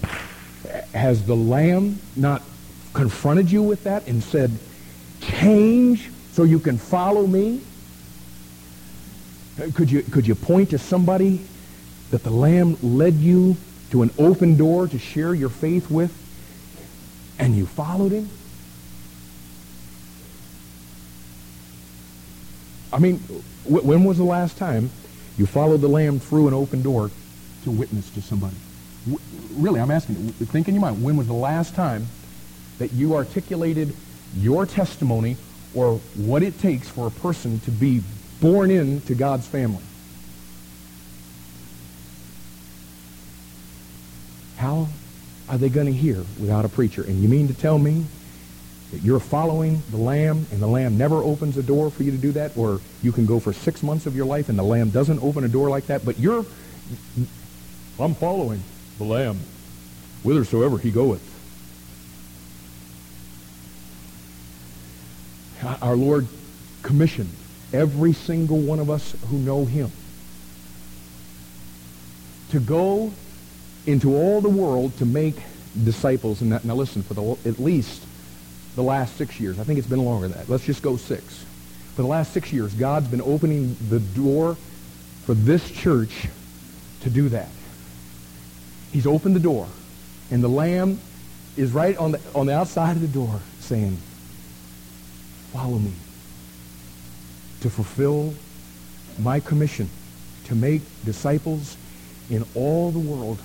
has the Lamb not confronted you with that and said, change so you can follow me? Uh, could you, could you point to somebody that the Lamb led you to an open door to share your faith with and you followed him? I mean, when was the last time you followed the Lamb through an open door to witness to somebody? really, I'm asking you, think in your mind, when was the last time that you articulated your testimony or what it takes for a person to be born into God's family? How are they going to hear without a preacher? And you mean to tell me that you're following the Lamb and the Lamb never opens a door for you to do that, or you can go for six months of your life and the Lamb doesn't open a door like that, but you're, I'm following the Lamb whithersoever he goeth. Our Lord commissioned every single one of us who know him to go into all the world to make disciples. And now listen, for the, at least the last six years, I think it's been longer than that. Let's just go six. For the last six years, God's been opening the door for this church to do that. He's opened the door, and the Lamb is right on the, on the outside of the door saying, follow me to fulfill my commission to make disciples in all the world.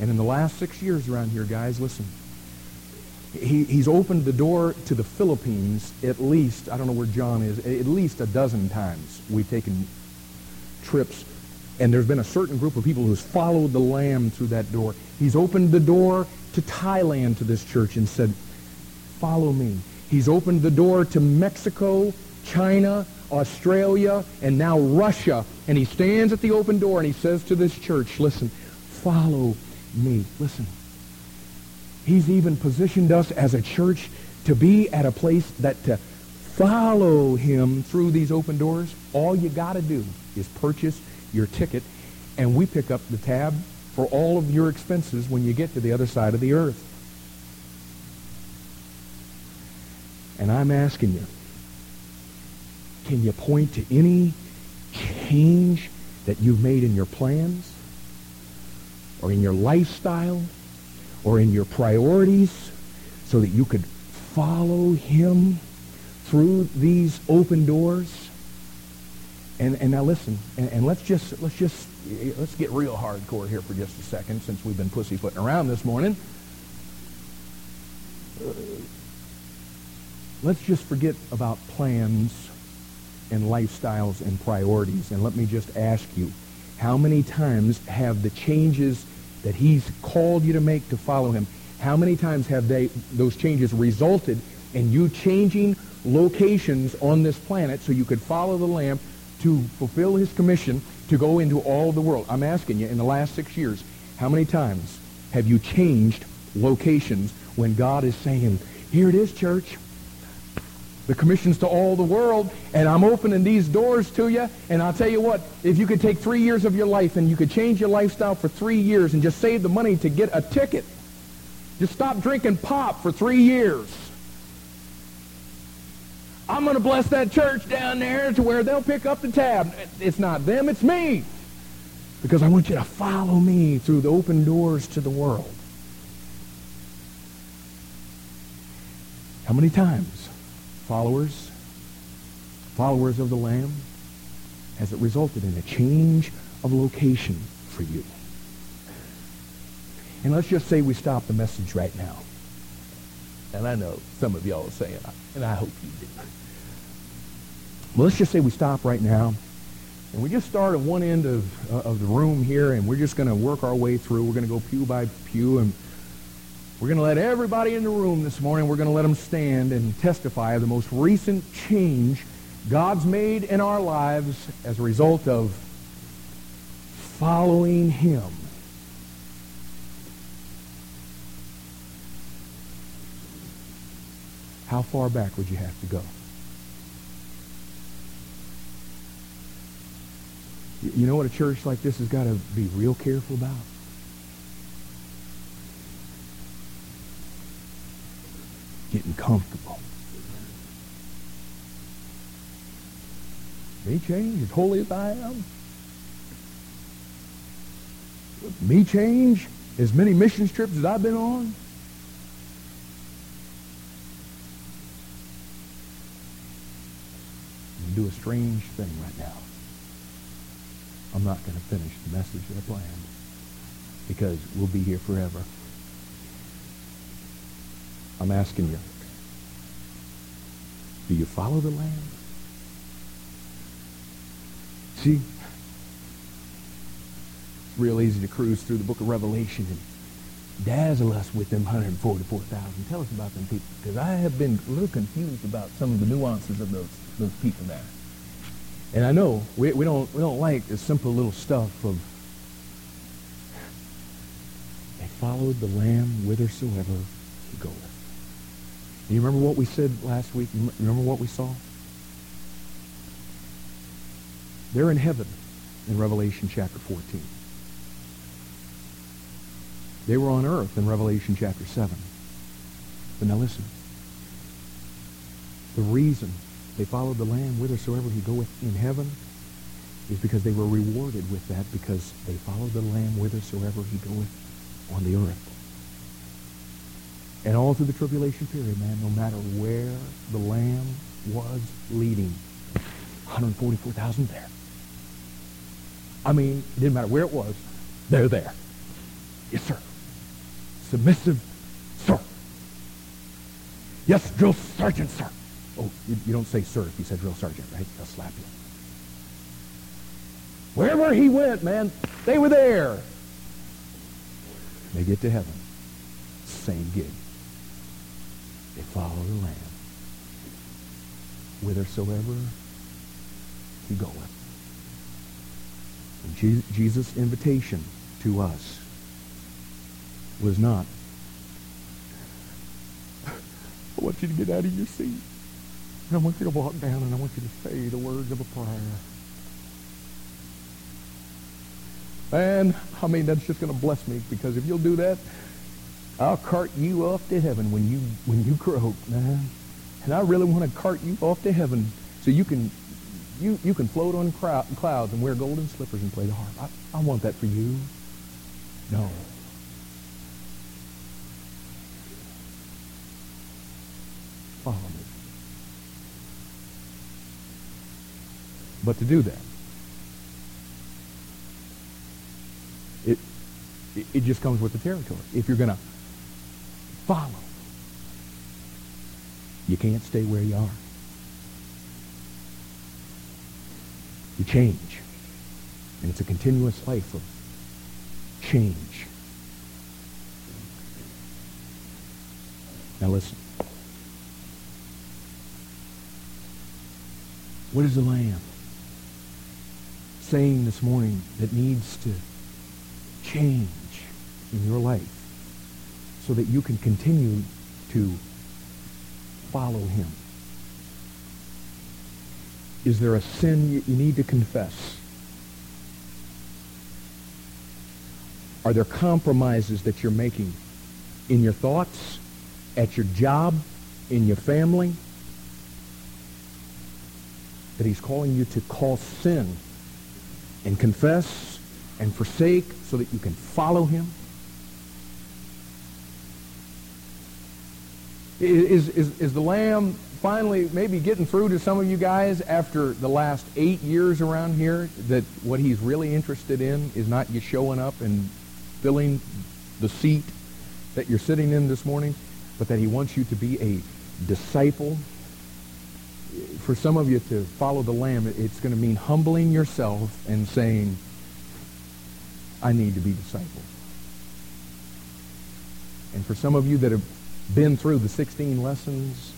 And in the last six years around here, guys, listen, he, he's opened the door to the Philippines at least, I don't know where John is, at least a dozen times we've taken trips. And there's been a certain group of people who's followed the Lamb through that door. He's opened the door to Thailand to this church and said, follow me. He's opened the door to Mexico, China, Australia, and now Russia. And he stands at the open door and he says to this church, listen, follow me. Listen. He's even positioned us as a church to be at a place that to follow him through these open doors, all you got to do is purchase your ticket, and we pick up the tab for all of your expenses when you get to the other side of the earth. And I'm asking you, can you point to any change that you've made in your plans or in your lifestyle or in your priorities so that you could follow him through these open doors? And, and now listen, and, and let's just let's just let's get real hardcore here for just a second, since we've been pussyfooting around this morning. Let's just forget about plans and lifestyles and priorities, and let me just ask you, how many times have the changes that he's called you to make to follow him, how many times have they those changes resulted in you changing locations on this planet so you could follow the Lamb to fulfill his commission to go into all the world. I'm asking you, in the last six years, how many times have you changed locations when God is saying, here it is, church. The commission's to all the world, and I'm opening these doors to you. And I'll tell you what, if you could take three years of your life and you could change your lifestyle for three years and just save the money to get a ticket, just stop drinking pop for three years I'm going to bless that church down there to where they'll pick up the tab. It's not them, it's me. Because I want you to follow me through the open doors to the world. How many times, followers, followers of the Lamb, has it resulted in a change of location for you? And let's just say we stop the message right now. And I know some of y'all are saying, and I hope you do. Well, let's just say we stop right now, and we just start at one end of, uh, of the room here, and we're just going to work our way through. We're going to go pew by pew, and we're going to let everybody in the room this morning, we're going to let them stand and testify of the most recent change God's made in our lives as a result of following him. How far back would you have to go? You know what a church like this has got to be real careful about? Getting comfortable. Me change as holy as I am. Me change as many mission trips as I've been on. do a strange thing right now. I'm not going to finish the message that I planned because we'll be here forever. I'm asking you, do you follow the Lamb? See, it's real easy to cruise through the book of Revelation and dazzle us with them 144,000. Tell us about them people, because I have been a little confused about some of the nuances of those, those people there. And I know we, we, don't, we don't like the simple little stuff of they followed the Lamb whithersoever he goeth. You remember what we said last week? Remember what we saw? They're in heaven in Revelation chapter 14. They were on earth in Revelation chapter 7. But now listen. The reason they followed the Lamb whithersoever he goeth in heaven is because they were rewarded with that because they followed the Lamb whithersoever he goeth on the earth. And all through the tribulation period, man, no matter where the Lamb was leading, 144,000 there. I mean, it didn't matter where it was, they're there. Yes, sir. Submissive, sir. Yes, drill sergeant, sir. Oh, you, you don't say sir if you said drill sergeant, right? They'll slap you. Wherever he went, man, they were there. They get to heaven. Same gig. They follow the Lamb. Whithersoever he goeth. And Jesus' invitation to us was not, I want you to get out of your seat. And I want you to walk down and I want you to say the words of a prayer. Man, I mean, that's just going to bless me because if you'll do that, I'll cart you off to heaven when you when you croak, man. And I really want to cart you off to heaven so you can you, you can float on clouds and wear golden slippers and play the harp. I, I want that for you. No. Follow me. But to do that, it, it just comes with the territory. If you're going to follow, you can't stay where you are. You change. And it's a continuous life of change. Now listen. What is the Lamb saying this morning that needs to change in your life so that you can continue to follow him? Is there a sin you, need to confess? Are there compromises that you're making in your thoughts, at your job, in your family? That he's calling you to call sin and confess and forsake so that you can follow him? Is, is, is the lamb finally maybe getting through to some of you guys after the last eight years around here that what he's really interested in is not you showing up and filling the seat that you're sitting in this morning, but that he wants you to be a disciple. For some of you to follow the Lamb, it's going to mean humbling yourself and saying, I need to be discipled. And for some of you that have been through the 16 lessons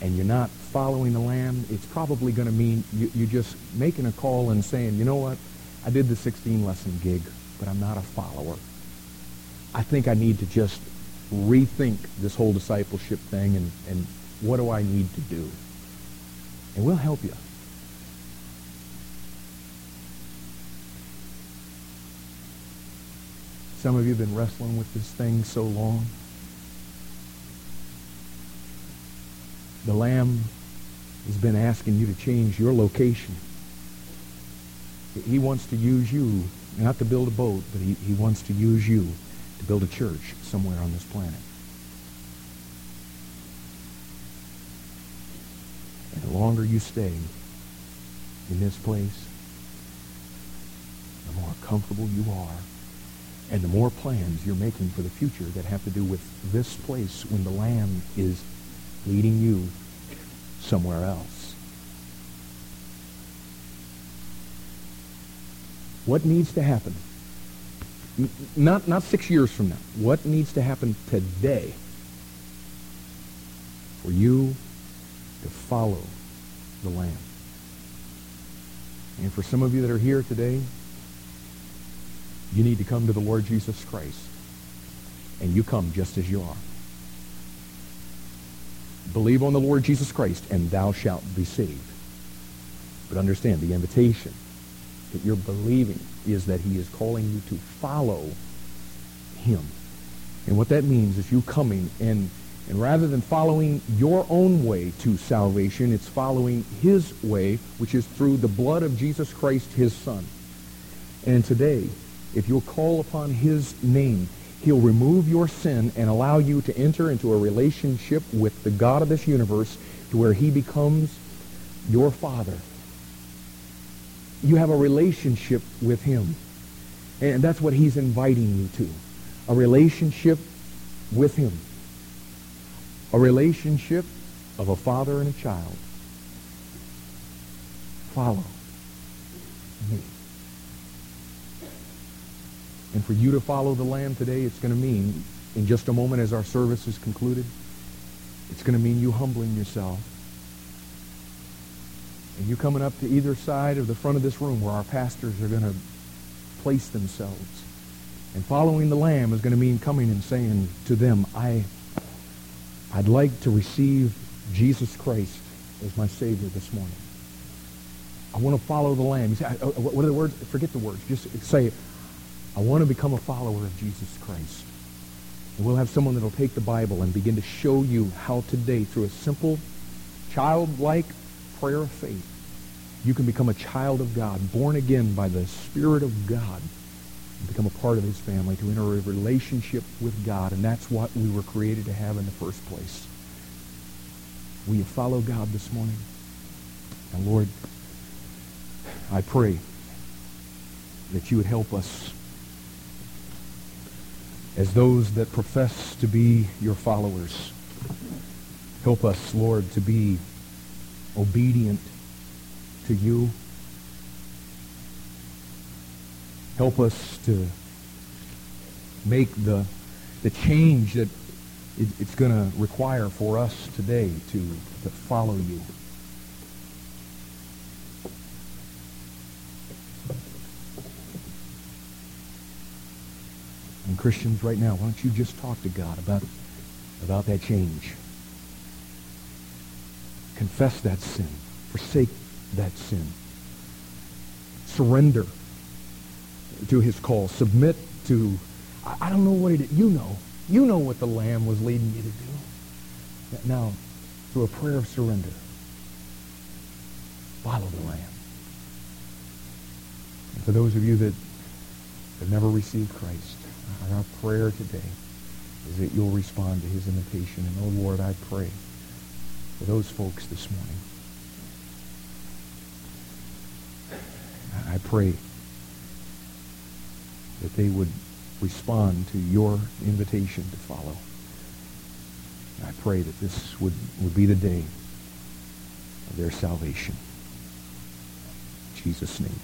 and you're not following the Lamb, it's probably going to mean you, you're just making a call and saying, you know what, I did the 16 lesson gig, but I'm not a follower. I think I need to just rethink this whole discipleship thing and, and what do I need to do? And we'll help you. Some of you have been wrestling with this thing so long. The Lamb has been asking you to change your location. He wants to use you, not to build a boat, but he, he wants to use you to build a church somewhere on this planet. And the longer you stay in this place, the more comfortable you are, and the more plans you're making for the future that have to do with this place when the Lamb is leading you somewhere else. What needs to happen? Not, not six years from now. What needs to happen today for you to follow the Lamb? And for some of you that are here today, you need to come to the Lord Jesus Christ. And you come just as you are. Believe on the Lord Jesus Christ, and thou shalt be saved. But understand, the invitation that you're believing is that he is calling you to follow him. And what that means is you coming and And rather than following your own way to salvation, it's following his way, which is through the blood of Jesus Christ, his son. And today, if you'll call upon his name, he'll remove your sin and allow you to enter into a relationship with the God of this universe to where he becomes your father. You have a relationship with him. And that's what he's inviting you to. A relationship with him. A relationship of a father and a child. Follow me. And for you to follow the Lamb today, it's going to mean, in just a moment as our service is concluded, it's going to mean you humbling yourself. And you coming up to either side of the front of this room where our pastors are going to place themselves. And following the Lamb is going to mean coming and saying to them, I, I'd like to receive Jesus Christ as my Savior this morning. I want to follow the Lamb. You say, uh, what are the words? Forget the words. Just say, I want to become a follower of Jesus Christ. And we'll have someone that will take the Bible and begin to show you how today, through a simple, childlike prayer of faith, you can become a child of God, born again by the Spirit of God, and become a part of his family, to enter a relationship with God. And that's what we were created to have in the first place. Will you follow God this morning? And Lord, I pray that you would help us as those that profess to be your followers. Help us, Lord, to be obedient to you. Help us to make the, the change that it, it's going to require for us today to, to follow you. And Christians right now, why don't you just talk to God about, about that change? Confess that sin. Forsake that sin. Surrender to his call. Submit to, I, don't know what it is. You know. You know what the Lamb was leading you to do. Now, through a prayer of surrender, follow the Lamb. And for those of you that have never received Christ, our prayer today is that you'll respond to his invitation. And, oh, Lord, I pray for those folks this morning. I pray that they would respond to your invitation to follow. I pray that this would, would be the day of their salvation. In Jesus' name.